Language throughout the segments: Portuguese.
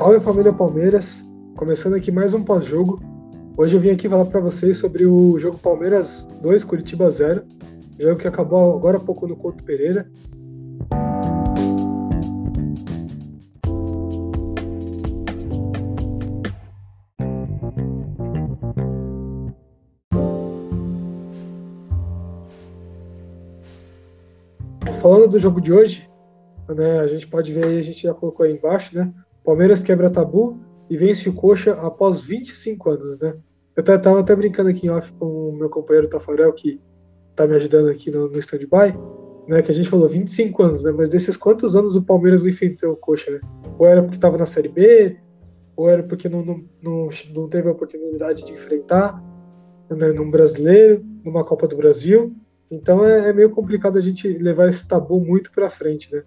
Salve família Palmeiras, começando aqui mais um pós-jogo. Hoje eu vim aqui falar para vocês sobre o jogo Palmeiras 2, Curitiba 0, jogo que acabou agora há pouco no Couto Pereira. Falando do jogo de hoje, né, a gente pode ver aí, a gente já colocou aí embaixo, né? Palmeiras quebra tabu e vence o Coxa após 25 anos, né? Eu estava até brincando aqui em off com o meu companheiro Tafarel, que está me ajudando aqui no, no stand-by, né? Que a gente falou 25 anos, né? Mas desses quantos anos o Palmeiras enfrentou o Coxa, né? Ou era porque estava na Série B, ou era porque não, não, não, não teve a oportunidade de enfrentar né, num brasileiro, numa Copa do Brasil. Então é, é meio complicado a gente levar esse tabu muito para frente, né?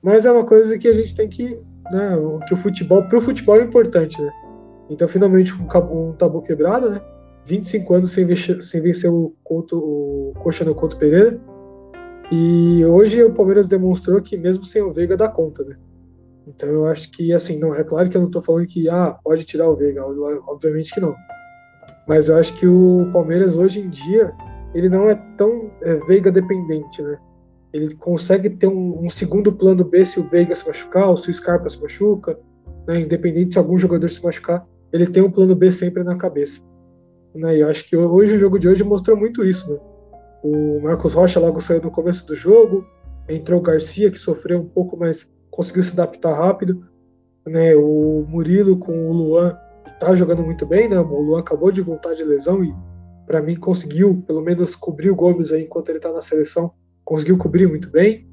Mas é uma coisa que a gente tem que né, que o futebol, para o futebol é importante, né? Então, finalmente, um, um tabu quebrado, né? 25 anos sem, vencer, sem vencer o, Couto, o Coxa no Couto Pereira. E hoje o Palmeiras demonstrou que mesmo sem o Veiga dá conta, né? Então eu acho que, assim, não é claro que eu não estou falando que, ah, pode tirar o Veiga, obviamente que não. Mas eu acho que o Palmeiras hoje em dia, ele não é tão é, Veiga dependente, né? Ele consegue ter um, um, segundo plano B se o Veiga se machucar ou se o Scarpa se machuca, né? independente se algum jogador se machucar, ele tem um plano B sempre na cabeça. Né? E eu acho que hoje o jogo de hoje mostrou muito isso. Né? O Marcos Rocha logo saiu no começo do jogo, entrou o Garcia que sofreu um pouco, mas conseguiu se adaptar rápido. Né? O Murilo com o Luan está jogando muito bem, né? O Luan acabou de voltar de lesão e para mim conseguiu pelo menos cobrir o Gomes aí enquanto ele está na seleção conseguiu cobrir muito bem.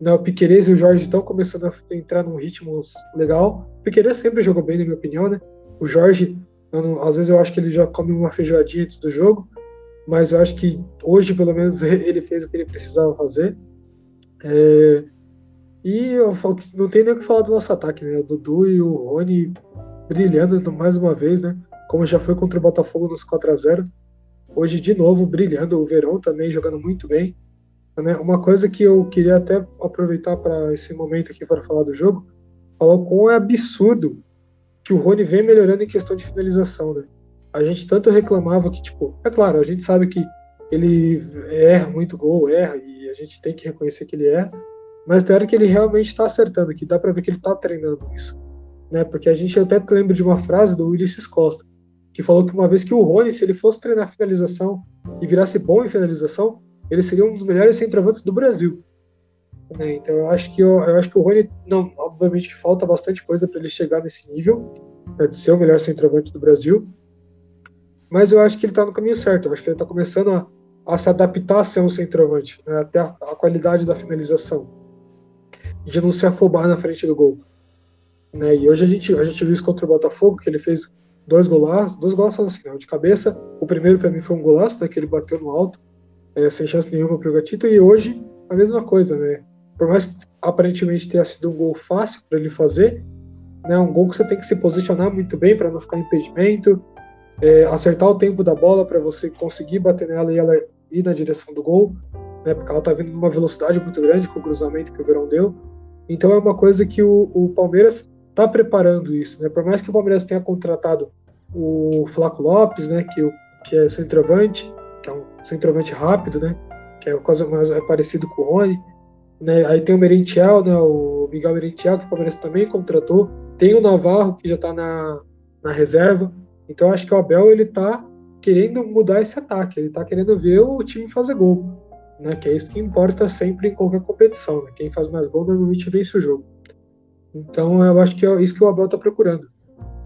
Né, o Piquerez e o Jorge estão começando a entrar num ritmo legal. O Piquerez sempre jogou bem, na minha opinião, né? O Jorge, não, às vezes eu acho que ele já come uma feijoadinha antes do jogo, mas eu acho que hoje, pelo menos, ele fez o que ele precisava fazer. É, e eu falo que não tem nem o que falar do nosso ataque, né? O Dudu e o Rony brilhando mais uma vez, né? Como já foi contra o Botafogo nos 4 a 0 Hoje, de novo, brilhando. O Verão também jogando muito bem. Né? Uma coisa que eu queria até aproveitar para esse momento aqui para falar do jogo, falar o quão é absurdo que o Rony vem melhorando em questão de finalização, né? A gente tanto reclamava que, tipo, é claro, a gente sabe que ele erra muito gol, erra, e a gente tem que reconhecer que ele erra, mas tem hora que ele realmente está acertando, que dá para ver que ele está treinando isso, né? Porque a gente até lembra de uma frase do Ulisses Costa, que falou que uma vez que o Rony, se ele fosse treinar finalização e virasse bom em finalização, ele seria um dos melhores centroavantes do Brasil. Né? Então eu acho que eu, eu, acho que o Rony, não, obviamente que falta bastante coisa para ele chegar nesse nível, né, de ser o melhor centroavante do Brasil, mas eu acho que ele está no caminho certo. Eu acho que ele está começando a, a, se adaptar a ser um centroavante, né, até a, a, qualidade da finalização, de não se afobar na frente do gol. Né? E hoje a gente, a gente viu isso contra o Botafogo, que ele fez dois golaços, dois golaços assim, né, de cabeça. O primeiro para mim foi um golaço, né, que ele bateu no alto é, sem chance nenhuma para o Gatito, e hoje a mesma coisa, né? Por mais que aparentemente tenha sido um gol fácil para ele fazer, né? Um gol que você tem que se posicionar muito bem para não ficar impedimento, é, acertar o tempo da bola para você conseguir bater nela e ela ir na direção do gol, né? Porque ela está vindo numa velocidade muito grande com o cruzamento que o Verão deu. Então é uma coisa que o, o Palmeiras está preparando isso, né? Por mais que o Palmeiras tenha contratado o Flaco Lopes, né? Que, que é centroavante, centroavante rápido, né? Que é quase mais é parecido com o Rony. Né? Aí tem o Merentiel, né? O Miguel Merentiel, que o Palmeiras também contratou. Tem o Navarro, que já está na, na reserva. Então acho que o Abel ele tá querendo mudar esse ataque. Ele está querendo ver o time fazer gol. Né? Que é isso que importa sempre em qualquer competição. Né? Quem faz mais gol normalmente vence o jogo. Então eu acho que é isso que o Abel está procurando.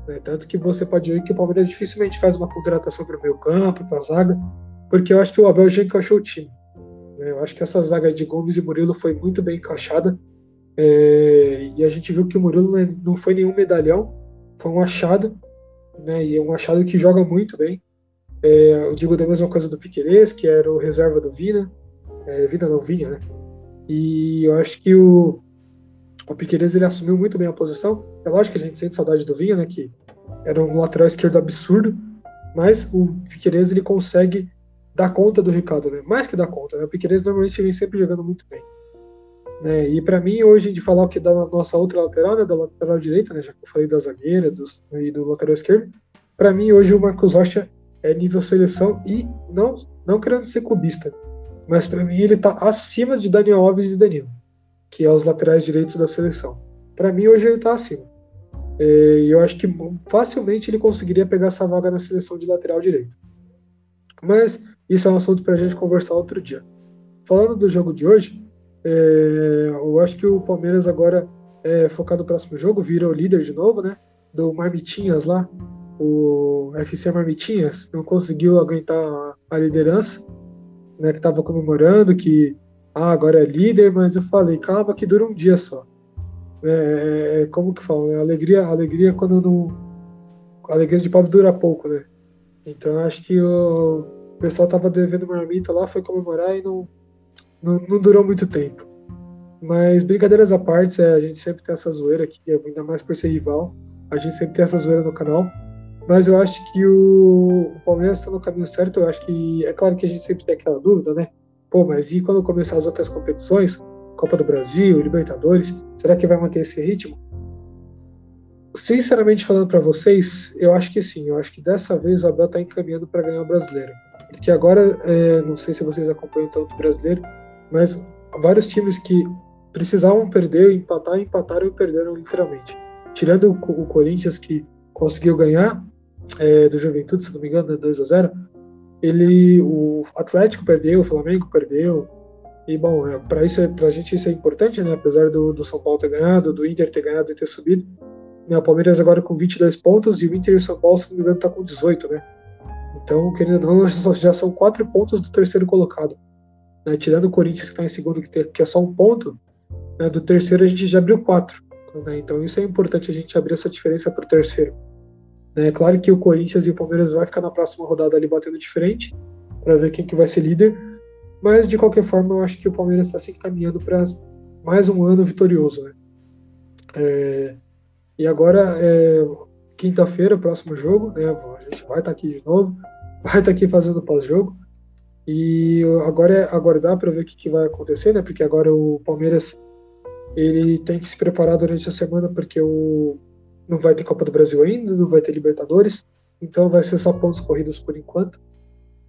Né? Tanto que você pode ver que o Palmeiras dificilmente faz uma contratação para o meio campo, para a zaga, porque eu acho que o Abel já encaixou o time. Né? Eu acho que essa zaga de Gomes e Murilo foi muito bem encaixada. É, e a gente viu que o Murilo não foi nenhum medalhão, foi um achado, né? E é um achado que joga muito bem. É, eu digo da mesma coisa do Piquerez, que era o reserva do Vina. É, Vina não vinha, né? E eu acho que o, o Piquerez ele assumiu muito bem a posição. É lógico que a gente sente saudade do Vinha, né? Que era um lateral esquerdo absurdo, mas o Piquerez ele consegue dá conta do Ricardo, né? Mais que dá conta, né? O Piqueires normalmente vem sempre jogando muito bem. Né? E para mim, hoje, de falar o que da nossa outra lateral, né, da lateral direita, né, já que eu falei da zagueira dos, e do lateral esquerdo, para mim, hoje, o Marcos Rocha é nível seleção e não, não querendo ser clubista, mas para mim ele está acima de Daniel Alves e Danilo, que é os laterais direitos da seleção. Para mim, hoje ele está acima. É, e eu acho que facilmente ele conseguiria pegar essa vaga na seleção de lateral direito. Mas isso é um assunto para a gente conversar outro dia. Falando do jogo de hoje, é, eu acho que o Palmeiras agora é focado no próximo jogo, vira o líder de novo, né? Do Marmitinhas lá, o FC Marmitinhas, não conseguiu aguentar a liderança, né? Que estava comemorando que ah, agora é líder, mas eu falei, calma que dura um dia só. É, é, é como que fala, né? Alegria, alegria quando não. A alegria de pobre dura pouco, né? Então acho que o pessoal tava devendo marmita lá, foi comemorar e não, não, não durou muito tempo. Mas brincadeiras à parte, é, a gente sempre tem essa zoeira aqui, ainda mais por ser rival. A gente sempre tem essa zoeira no canal. Mas eu acho que o, o Palmeiras está no caminho certo. Eu acho que é claro que a gente sempre tem aquela dúvida, né? Pô, mas e quando começar as outras competições? Copa do Brasil, Libertadores, será que vai manter esse ritmo? Sinceramente falando para vocês, eu acho que sim. Eu acho que dessa vez o Abel está encaminhando para ganhar o brasileiro. Porque agora, é, não sei se vocês acompanham tanto o brasileiro, mas vários times que precisavam perder, empatar, empataram e perderam literalmente. Tirando o, o Corinthians, que conseguiu ganhar é, do Juventude, se não me engano, 2 a 0 ele, o Atlético perdeu, o Flamengo perdeu, e bom, é, para isso, para a gente isso é importante, né? Apesar do, do São Paulo ter ganhado, do Inter ter ganhado e ter subido, né? O Palmeiras agora com 22 pontos e o Inter e o São Paulo, se não me engano, tá com 18, né? Então, querendo ou não, já são quatro pontos do terceiro colocado. Né? Tirando o Corinthians que está em segundo, que, que, é só um ponto, né? do terceiro a gente já abriu quatro. Né? Então, isso é importante a gente abrir essa diferença para o terceiro. É claro que o Corinthians e o Palmeiras vai ficar na próxima rodada ali batendo de frente para ver quem que vai ser líder. Mas, de qualquer forma, eu acho que o Palmeiras está se encaminhando para mais um ano vitorioso. Né? É, e agora, é, quinta-feira, próximo jogo, né? a gente vai estar tá aqui de novo, vai estar tá aqui fazendo pós-jogo. E agora é aguardar para ver o que, que, vai acontecer, né? Porque agora o Palmeiras ele tem que se preparar durante a semana, porque o, não vai ter Copa do Brasil ainda, não vai ter Libertadores, então vai ser só pontos corridos por enquanto.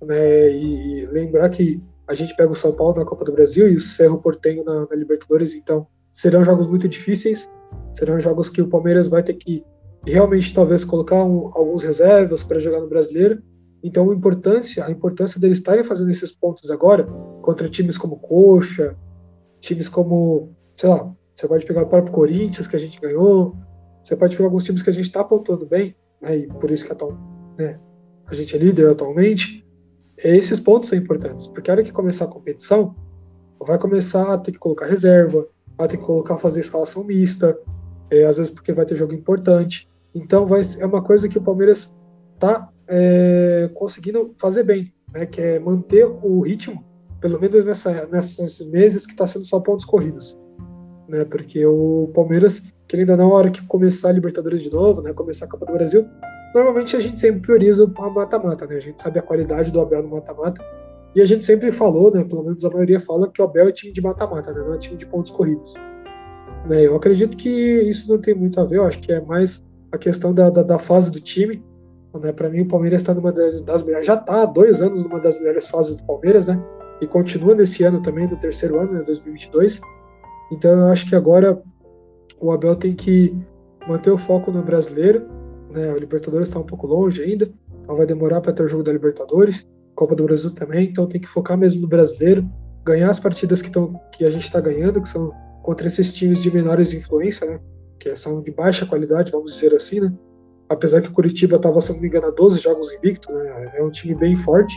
Né? E, lembrar que a gente pega o São Paulo na Copa do Brasil e o Cerro Portenho na, na Libertadores, então serão jogos muito difíceis, serão jogos que o Palmeiras vai ter que realmente talvez colocar um, alguns reservas para jogar no Brasileiro. Então a importância, a importância deles estarem fazendo esses pontos agora contra times como Coxa, times como, sei lá, você pode pegar o próprio Corinthians que a gente ganhou, você pode pegar alguns times que a gente está pontuando bem, né, e por isso que atual, né, a gente é líder atualmente, esses pontos são importantes, porque a hora que começar a competição, vai começar a ter que colocar reserva, vai ter que colocar fazer escalação mista, é, às vezes porque vai ter jogo importante. Então vai, é uma coisa que o Palmeiras está é, conseguindo fazer bem, né, que é manter o ritmo, pelo menos nessa, nesses meses que está sendo só pontos corridos. Né, porque o Palmeiras, que ainda não, na hora que começar a Libertadores de novo, né, começar a Copa do Brasil, normalmente a gente sempre prioriza o mata-mata, né? A gente sabe a qualidade do Abel no mata-mata. E a gente sempre falou, né? Pelo menos a maioria fala que o Abel é time de mata-mata, né? Não é time de pontos corridos. Né? Eu acredito que isso não tem muito a ver, eu acho que é mais a questão da, da, da fase do time. Né? Para mim, o Palmeiras está numa das melhores, já está há dois anos numa das melhores fases do Palmeiras, né? E continua nesse ano também, no terceiro ano, né? 2022. Então eu acho que agora o Abel tem que manter o foco no brasileiro né? O Libertadores está um pouco longe ainda, então vai demorar para ter o jogo da Libertadores, Copa do Brasil também, então tem que focar mesmo no brasileiro, ganhar as partidas que, tão, que a gente está ganhando, que são contra esses times de menores influência, né? Que são de baixa qualidade, vamos dizer assim, né? Apesar que o Curitiba estava, se não me engano, a 12 jogos invicto, né? É um time bem forte,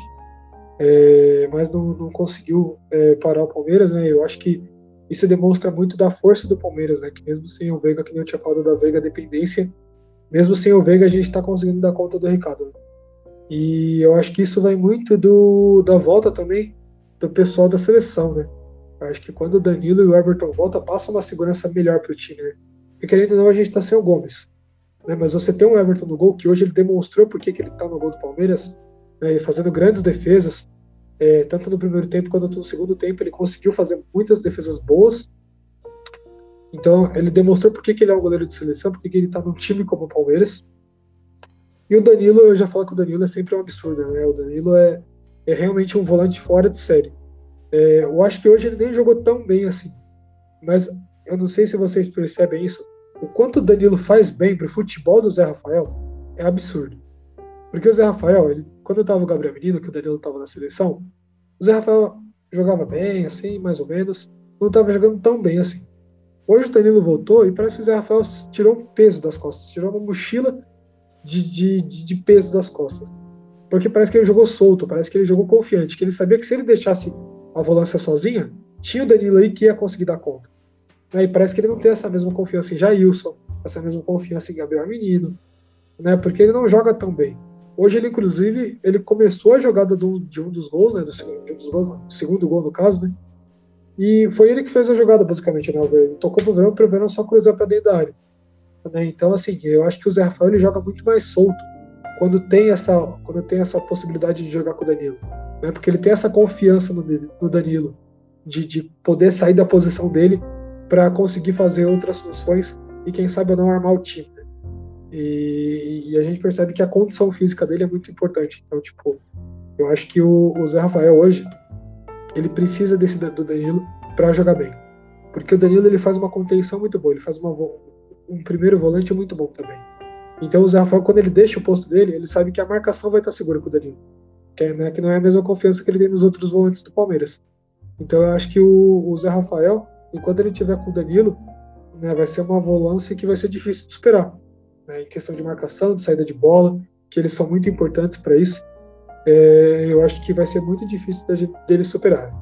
é, mas não, não conseguiu é, parar o Palmeiras, né? Eu acho que isso demonstra muito da força do Palmeiras, né? Que mesmo sem o Veiga, que nem eu tinha falado da Veiga, dependência mesmo sem o Veiga, a gente está conseguindo dar conta do recado. E eu acho que isso vai muito do, da volta também do pessoal da seleção, né? Eu acho que quando o Danilo e o Everton voltam, passa uma segurança melhor para o time, né? Querendo ou não, a gente está sem o Gomes. Né? Mas você tem um Everton no gol, que hoje ele demonstrou por que ele está no gol do Palmeiras, né? fazendo grandes defesas, é, tanto no primeiro tempo quanto no segundo tempo, ele conseguiu fazer muitas defesas boas, Então, ele demonstrou por que, ele é um goleiro de seleção, por que ele está num time como o Palmeiras. E o Danilo, eu já falo que o Danilo é sempre um absurdo, né? O Danilo é, é realmente um volante fora de série. É, eu acho que hoje ele nem jogou tão bem assim. Mas eu não sei se vocês percebem isso. O quanto o Danilo faz bem pro futebol do Zé Rafael é absurdo. Porque o Zé Rafael, ele, quando eu tava o Gabriel Menino, que o Danilo tava na seleção, o Zé Rafael jogava bem, assim, mais ou menos. Não tava jogando tão bem assim. Hoje o Danilo voltou e parece que o Zé Rafael tirou um peso das costas, tirou uma mochila de, de, de, de peso das costas. Porque parece que ele jogou solto, parece que ele jogou confiante, que ele sabia que se ele deixasse a volância sozinha, tinha o Danilo aí que ia conseguir dar conta. E parece que ele não tem essa mesma confiança em Jailson, essa mesma confiança em Gabriel Menino, né? Porque ele não joga tão bem. Hoje ele, inclusive, ele começou a jogada do, de um dos gols, né? Do segundo, dos gols, segundo gol, no caso, né? E foi ele que fez a jogada, basicamente, né? Ele tocou pro Verão, pro Verão só cruzar para dentro da área. Né? Então, assim, eu acho que o Zé Rafael ele joga muito mais solto quando tem essa, quando tem essa possibilidade de jogar com o Danilo. Né? Porque ele tem essa confiança no, no Danilo, de, de poder sair da posição dele para conseguir fazer outras soluções e, quem sabe, não armar o time. Né? E, e, a gente percebe que a condição física dele é muito importante. Então, tipo, eu acho que o, o Zé Rafael hoje ele precisa desse do Danilo para jogar bem. Porque o Danilo ele faz uma contenção muito boa, ele faz uma, um primeiro volante muito bom também. Então o Zé Rafael, quando ele deixa o posto dele, ele sabe que a marcação vai estar segura com o Danilo. Que, é, né, que não é a mesma confiança que ele tem nos outros volantes do Palmeiras. Então eu acho que o, o Zé Rafael, enquanto ele tiver com o Danilo, né, vai ser uma volância que vai ser difícil de superar. Né, em questão de marcação, de saída de bola, que eles são muito importantes para isso é, eu acho que vai ser muito difícil deles superar.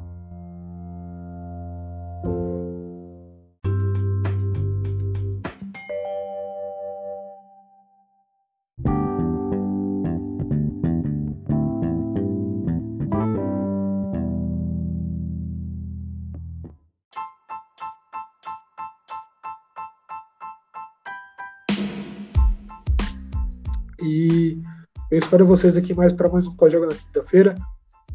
Eu espero vocês aqui mais para mais um pós-jogo na quinta-feira.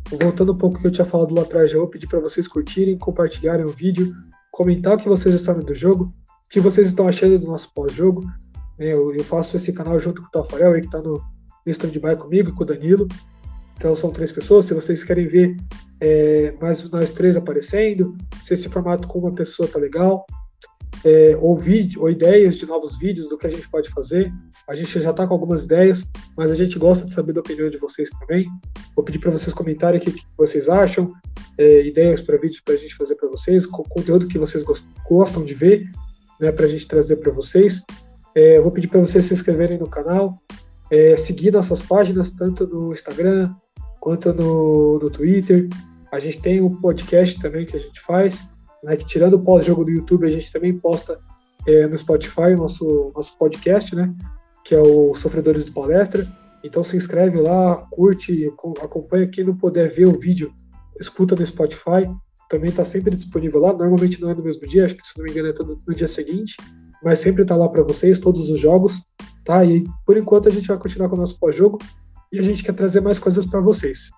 Voltando um pouco que eu tinha falado lá atrás, já vou pedir para vocês curtirem, compartilharem o vídeo, comentar o que vocês sabem do jogo, o que vocês estão achando do nosso pós-jogo. É, eu, eu, faço esse canal junto com o Tafarel, que está no, no stand-by comigo e com o Danilo. Então são três pessoas. Se vocês querem ver é, mais nós três aparecendo, se esse formato com uma pessoa tá legal, é, ou, vídeo, ou ideias de novos vídeos do que a gente pode fazer. A gente já está com algumas ideias, mas a gente gosta de saber da opinião de vocês também. Vou pedir para vocês comentarem o que, vocês acham, é, ideias para vídeos para a gente fazer para vocês, conteúdo que vocês gostam de ver, né, para a gente trazer para vocês. É, vou pedir para vocês se inscreverem no canal, é, seguir nossas páginas, tanto no Instagram quanto no, no Twitter. A gente tem um podcast também que a gente faz né, que tirando o pós-jogo do YouTube, a gente também posta é, no Spotify o nosso, nosso podcast, né, que é o Sofredores de Palestra. Então se inscreve lá, curte, acompanha. Quem não puder ver o vídeo, escuta no Spotify. Também está sempre disponível lá. Normalmente não é no mesmo dia, acho que se não me engano é todo no dia seguinte. Mas sempre está lá para vocês, todos os jogos. Tá? E por enquanto a gente vai continuar com o nosso pós-jogo e a gente quer trazer mais coisas para vocês.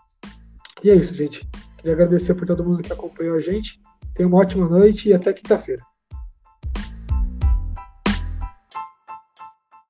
E é isso, gente. Queria agradecer por todo mundo que acompanhou a gente. Tenha uma ótima noite e até quinta-feira.